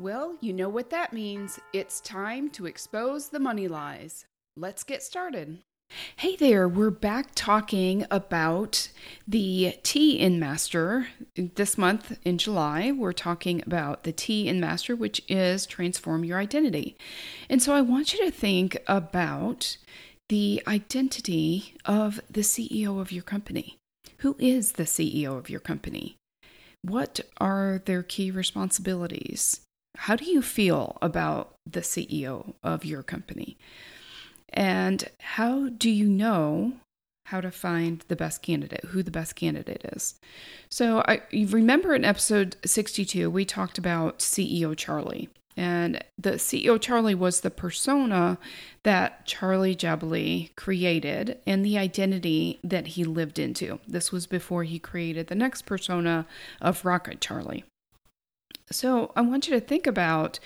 Well, you know what that means. It's time to expose the money lies. Let's get started. Hey there, we're back talking about the T in Master. This month in July, we're talking about the T in Master, which is transform your identity. And so I want you to think about the identity of the CEO of your company. Who is the CEO of your company? What are their key responsibilities? How do you feel about the CEO of your company? And how do you know how to find the best candidate, who the best candidate is? So, I you remember in episode 62, we talked about CEO Charlie. And the CEO Charlie was the persona that Charlie Jabaley created and the identity that he lived into. This was before he created the next persona of Rocket Charlie. So I want you to think about,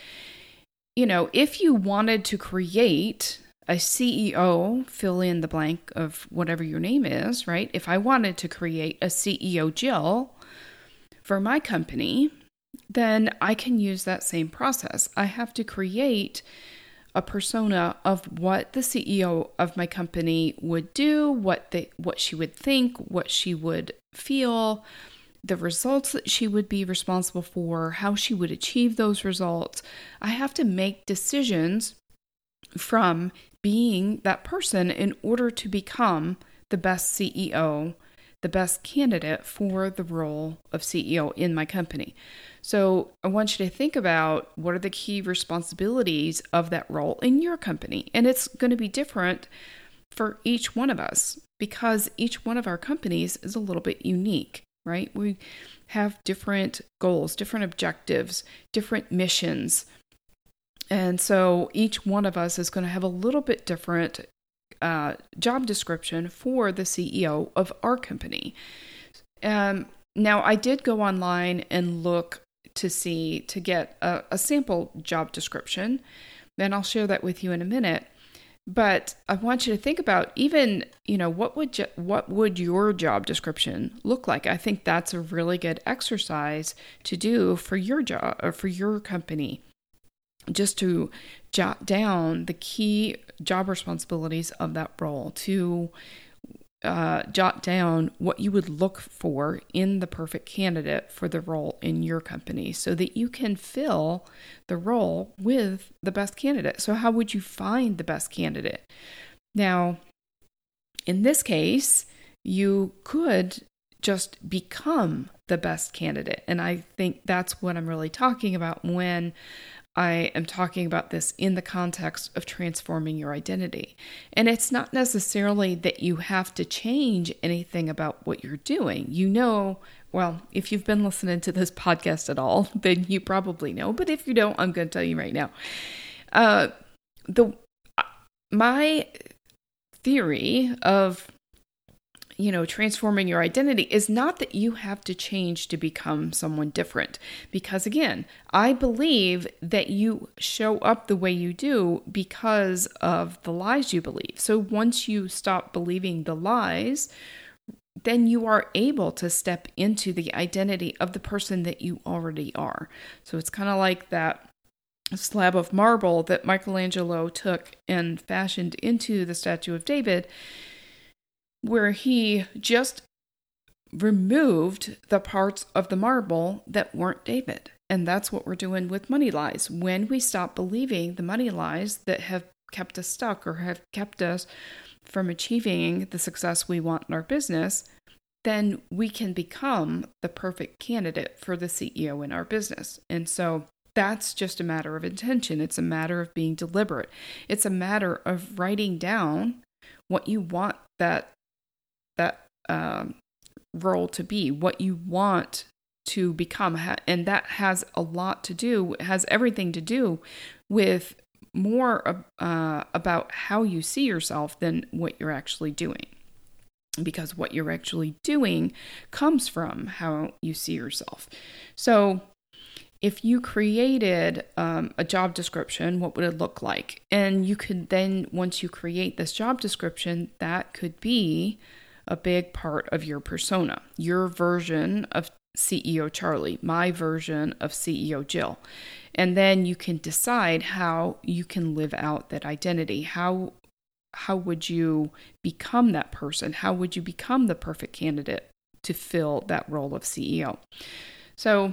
you know, if you wanted to create a CEO, fill in the blank of whatever your name is, right? If I wanted to create a CEO Jill for my company, then I can use that same process. I have to create a persona of what the CEO of my company would do, what they what she would think, what she would feel, the results that she would be responsible for, how she would achieve those results. I have to make decisions from being that person in order to become the best CEO, the best candidate for the role of CEO in my company. So I want you to think about what are the key responsibilities of that role in your company. And it's going to be different for each one of us because each one of our companies is a little bit unique, right? We have different goals, different objectives, different missions. And so each one of us is going to have a little bit different uh, job description for the CEO of our company. Um, now, I did go online and look to see to get a, a sample job description, and I'll share that with you in a minute. But I want you to think about even, you know, what would what would your job description look like? I think that's a really good exercise to do for your job or for your company. Just to jot down the key job responsibilities of that role, to uh, jot down what you would look for in the perfect candidate for the role in your company so that you can fill the role with the best candidate. So, how would you find the best candidate? Now, in this case, you could just become the best candidate. And I think that's what I'm really talking about when I am talking about this in the context of transforming your identity. And it's not necessarily that you have to change anything about what you're doing. You know, well, if you've been listening to this podcast at all, then you probably know. But if you don't, I'm going to tell you right now. Uh, the my theory of you know, transforming your identity is not that you have to change to become someone different. Because again, I believe that you show up the way you do because of the lies you believe. So once you stop believing the lies, then you are able to step into the identity of the person that you already are. So it's kind of like that slab of marble that Michelangelo took and fashioned into the statue of David where he just removed the parts of the marble that weren't David. And that's what we're doing with money lies. When we stop believing the money lies that have kept us stuck or have kept us from achieving the success we want in our business, then we can become the perfect candidate for the CEO in our business. And so that's just a matter of intention. It's a matter of being deliberate. It's a matter of writing down what you want that that um, role to be, what you want to become. And that has a lot to do, has everything to do with more uh, about how you see yourself than what you're actually doing. Because what you're actually doing comes from how you see yourself. So, if you created um, a job description, what would it look like? And you could then, once you create this job description, that could be a big part of your persona, your version of CEO Charlie, my version of CEO Jill. And then you can decide how you can live out that identity. How how would you become that person? How would you become the perfect candidate to fill that role of CEO? So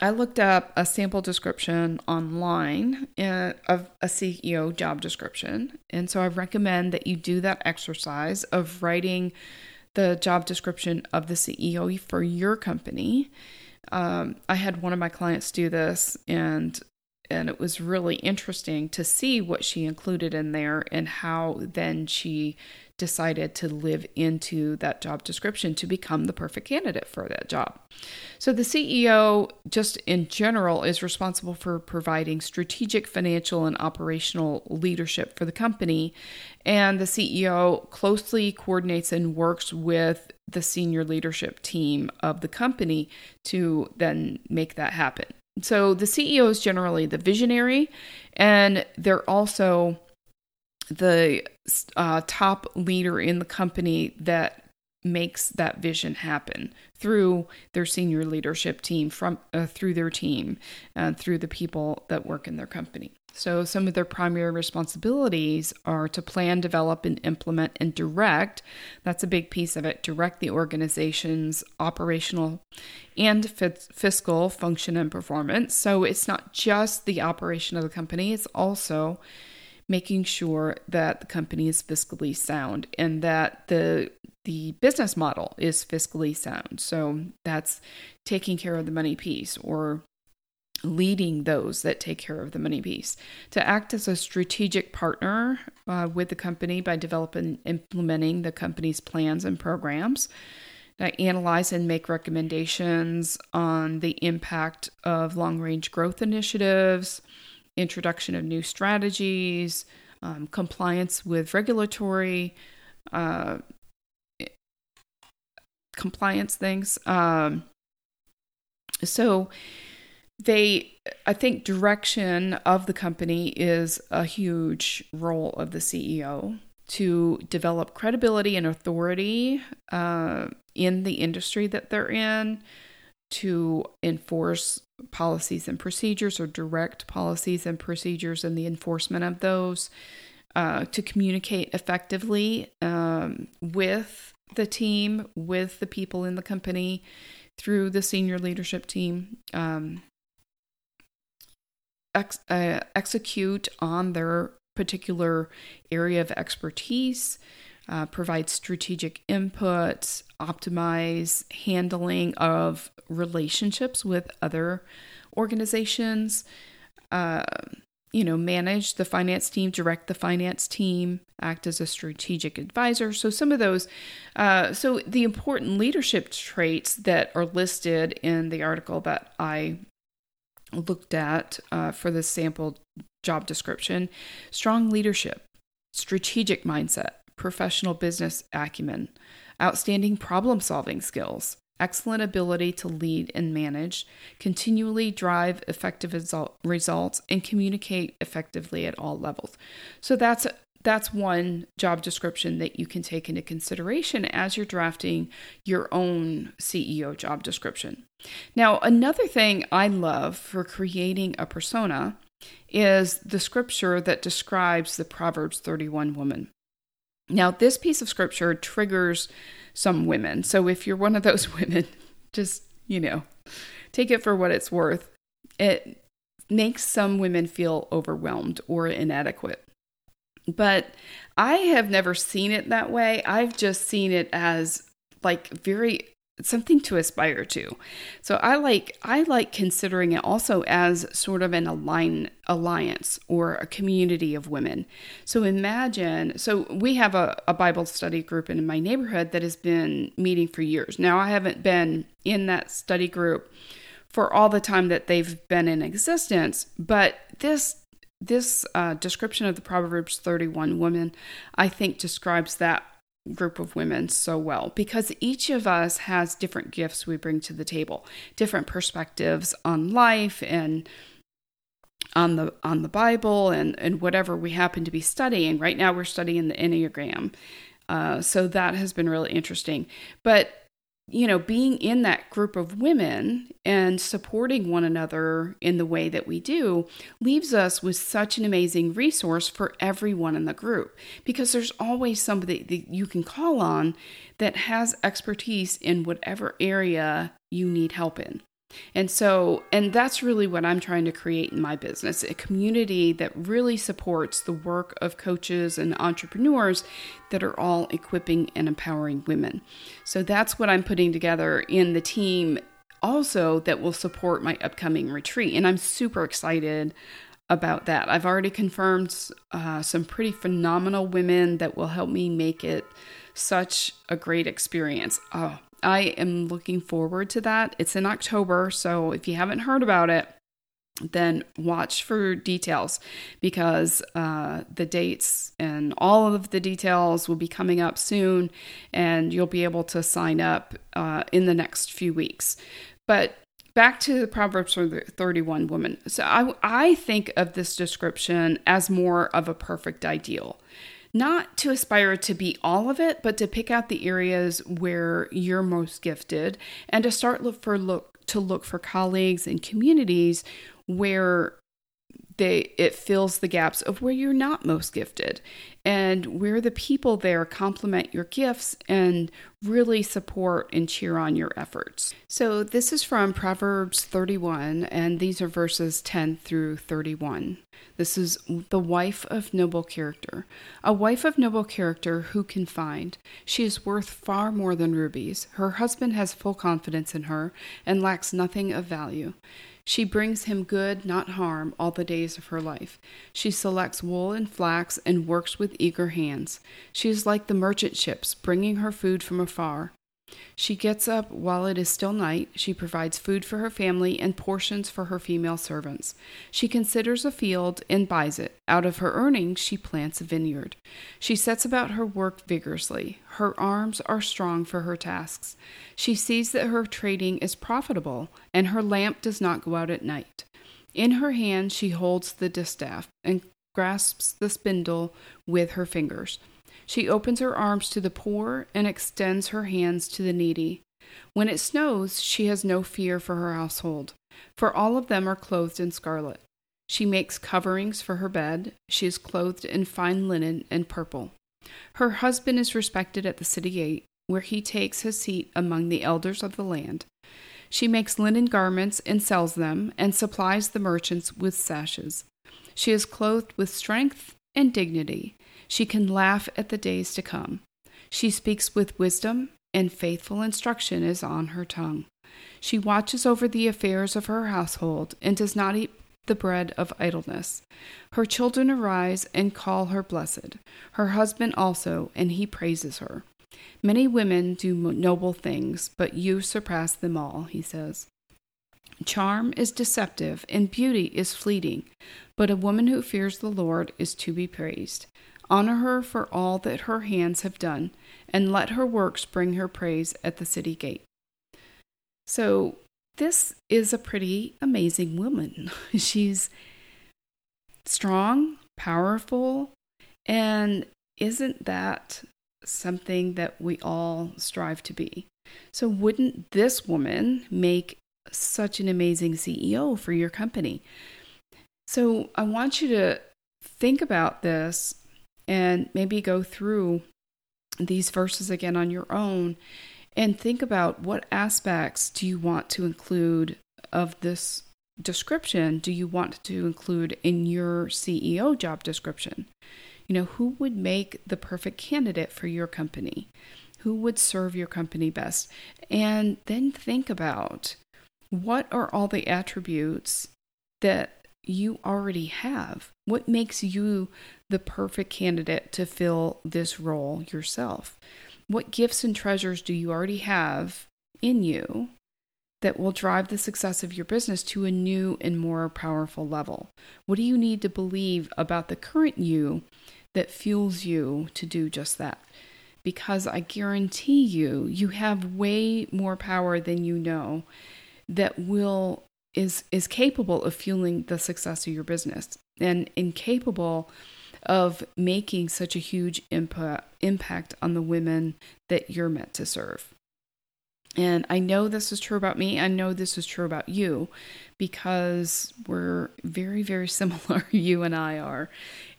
I looked up a sample description online uh, of a CEO job description. And so I recommend that you do that exercise of writing the job description of the CEO for your company. Um, I had one of my clients do this, and and it was really interesting to see what she included in there and how then she decided to live into that job description to become the perfect candidate for that job. So, the CEO, just in general, is responsible for providing strategic, financial, and operational leadership for the company. And the CEO closely coordinates and works with the senior leadership team of the company to then make that happen. So, the CEO is generally the visionary, and they're also the uh, top leader in the company that makes that vision happen through their senior leadership team from uh, through their team and through the people that work in their company. So some of their primary responsibilities are to plan develop and implement and direct that's a big piece of it direct the organization's operational and fiscal function and performance. So it's not just the operation of the company it's also making sure that the company is fiscally sound and that the the business model is fiscally sound. So that's taking care of the money piece or leading those that take care of the money piece. To act as a strategic partner uh, with the company by developing implementing the company's plans and programs. To analyze and make recommendations on the impact of long range growth initiatives, introduction of new strategies, um, compliance with regulatory uh, compliance things. Um, so they i think direction of the company is a huge role of the ceo to develop credibility and authority uh, in the industry that they're in to enforce policies and procedures or direct policies and procedures and the enforcement of those, uh, to communicate effectively um, with the team, with the people in the company, through the senior leadership team, um, ex- uh, execute on their particular area of expertise, uh, provide strategic input, optimize handling of relationships with other organizations, uh, you know, manage the finance team, direct the finance team, act as a strategic advisor. So, some of those, uh, so the important leadership traits that are listed in the article that I looked at uh, for this sample job description strong leadership, strategic mindset, professional business acumen, outstanding problem solving skills, excellent ability to lead and manage, continually drive effective result, results, and communicate effectively at all levels. So that's that's one job description that you can take into consideration as you're drafting your own CEO job description. Now, another thing I love for creating a persona is the scripture that describes the Proverbs 31 woman. Now, this piece of scripture triggers some women. So if you're one of those women, just, you know, take it for what it's worth. It makes some women feel overwhelmed or inadequate. But I have never seen it that way. I've just seen it as like very something to aspire to. So I like I like considering it also as sort of an align alliance or a community of women. So imagine so we have a, a Bible study group in my neighborhood that has been meeting for years. Now I haven't been in that study group for all the time that they've been in existence, but this this uh, description of the Proverbs 31 woman, I think, describes that group of women so well because each of us has different gifts we bring to the table, different perspectives on life and on the on the Bible and and whatever we happen to be studying. Right now, we're studying the Enneagram, uh, so that has been really interesting. But you know, being in that group of women and supporting one another in the way that we do leaves us with such an amazing resource for everyone in the group because there's always somebody that you can call on that has expertise in whatever area you need help in. And so, and that's really what I'm trying to create in my business a community that really supports the work of coaches and entrepreneurs that are all equipping and empowering women. So, that's what I'm putting together in the team also that will support my upcoming retreat. And I'm super excited about that. I've already confirmed uh, some pretty phenomenal women that will help me make it such a great experience. Oh, I am looking forward to that. It's in October, so if you haven't heard about it, then watch for details because uh, the dates and all of the details will be coming up soon, and you'll be able to sign up uh, in the next few weeks. But back to the Proverbs 31 woman. So I, I think of this description as more of a perfect ideal not to aspire to be all of it, but to pick out the areas where you're most gifted and to start look for look to look for colleagues and communities where they it fills the gaps of where you're not most gifted and where the people there complement your gifts and really support and cheer on your efforts. So this is from Proverbs 31 and these are verses 10 through 31. This is the wife of noble character. A wife of noble character who can find? She is worth far more than rubies. Her husband has full confidence in her and lacks nothing of value. She brings him good, not harm, all the days of her life. She selects wool and flax and works with eager hands. She is like the merchant ships, bringing her food from afar. She gets up while it is still night. She provides food for her family and portions for her female servants. She considers a field and buys it. Out of her earnings, she plants a vineyard. She sets about her work vigorously. Her arms are strong for her tasks. She sees that her trading is profitable, and her lamp does not go out at night. In her hand, she holds the distaff and grasps the spindle with her fingers. She opens her arms to the poor and extends her hands to the needy. When it snows, she has no fear for her household, for all of them are clothed in scarlet. She makes coverings for her bed. She is clothed in fine linen and purple. Her husband is respected at the city gate, where he takes his seat among the elders of the land. She makes linen garments and sells them, and supplies the merchants with sashes. She is clothed with strength and dignity. She can laugh at the days to come. She speaks with wisdom, and faithful instruction is on her tongue. She watches over the affairs of her household and does not eat the bread of idleness. Her children arise and call her blessed, her husband also, and he praises her. Many women do noble things, but you surpass them all, he says. Charm is deceptive, and beauty is fleeting, but a woman who fears the Lord is to be praised. Honor her for all that her hands have done, and let her works bring her praise at the city gate. So, this is a pretty amazing woman. She's strong, powerful, and isn't that something that we all strive to be? So, wouldn't this woman make such an amazing CEO for your company? So, I want you to think about this and maybe go through these verses again on your own and think about what aspects do you want to include of this description do you want to include in your CEO job description? You know, who would make the perfect candidate for your company? Who would serve your company best? And then think about what are all the attributes that you already have? What makes you the perfect candidate to fill this role yourself? What gifts and treasures do you already have in you that will drive the success of your business to a new and more powerful level? What do you need to believe about the current you that fuels you to do just that? Because I guarantee you, you have way more power than you know that will is is capable of fueling the success of your business and incapable of making such a huge impact impact on the women that you're meant to serve. And I know this is true about me. I know this is true about you because we're very, very similar, you and I are.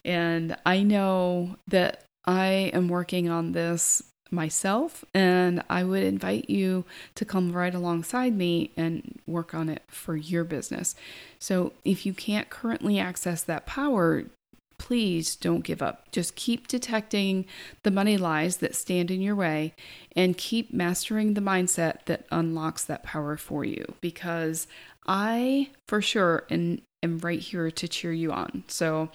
And I know that I am working on this myself, and I would invite you to come right alongside me and work on it for your business. So if you can't currently access that power, please don't give up. Just keep detecting the money lies that stand in your way and keep mastering the mindset that unlocks that power for you because I, for sure, am, am right here to cheer you on. So,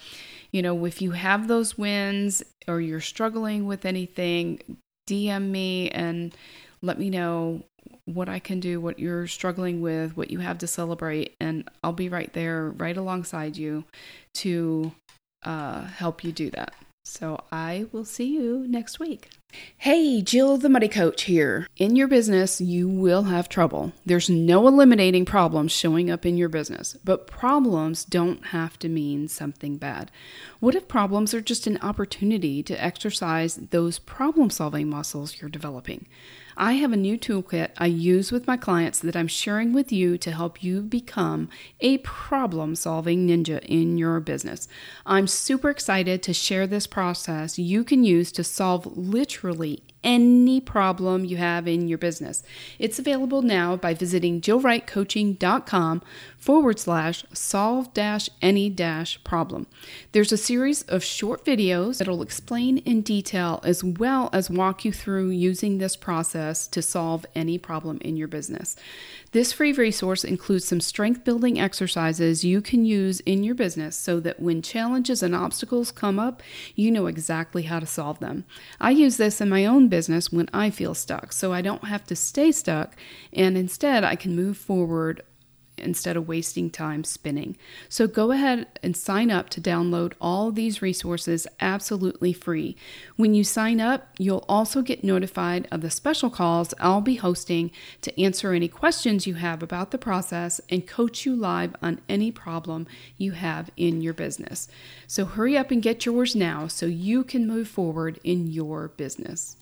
you know, if you have those wins or you're struggling with anything, DM me and let me know what I can do, what you're struggling with, what you have to celebrate, and I'll be right there, right alongside you to uh, help you do that. So I will see you next week. Hey, Jill the Money Coach here. In your business, you will have trouble. There's no eliminating problems showing up in your business, but problems don't have to mean something bad. What if problems are just an opportunity to exercise those problem solving muscles you're developing? I have a new toolkit I use with my clients that I'm sharing with you to help you become a problem solving ninja in your business. I'm super excited to share this process you can use to solve literally any problem you have in your business. It's available now by visiting jillwrightcoaching.com forward slash solve dash any dash problem. There's a series of short videos that'll explain in detail as well as walk you through using this process to solve any problem in your business. This free resource includes some strength building exercises you can use in your business so that when challenges and obstacles come up, you know exactly how to solve them. I use this in my own business when I feel stuck, so I don't have to stay stuck, and instead I can move forward instead of wasting time spinning. So go ahead and sign up to download all these resources absolutely free. When you sign up, you'll also get notified of the special calls I'll be hosting to answer any questions you have about the process and coach you live on any problem you have in your business. So hurry up and get yours now so you can move forward in your business.